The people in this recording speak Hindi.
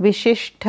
विशिष्ट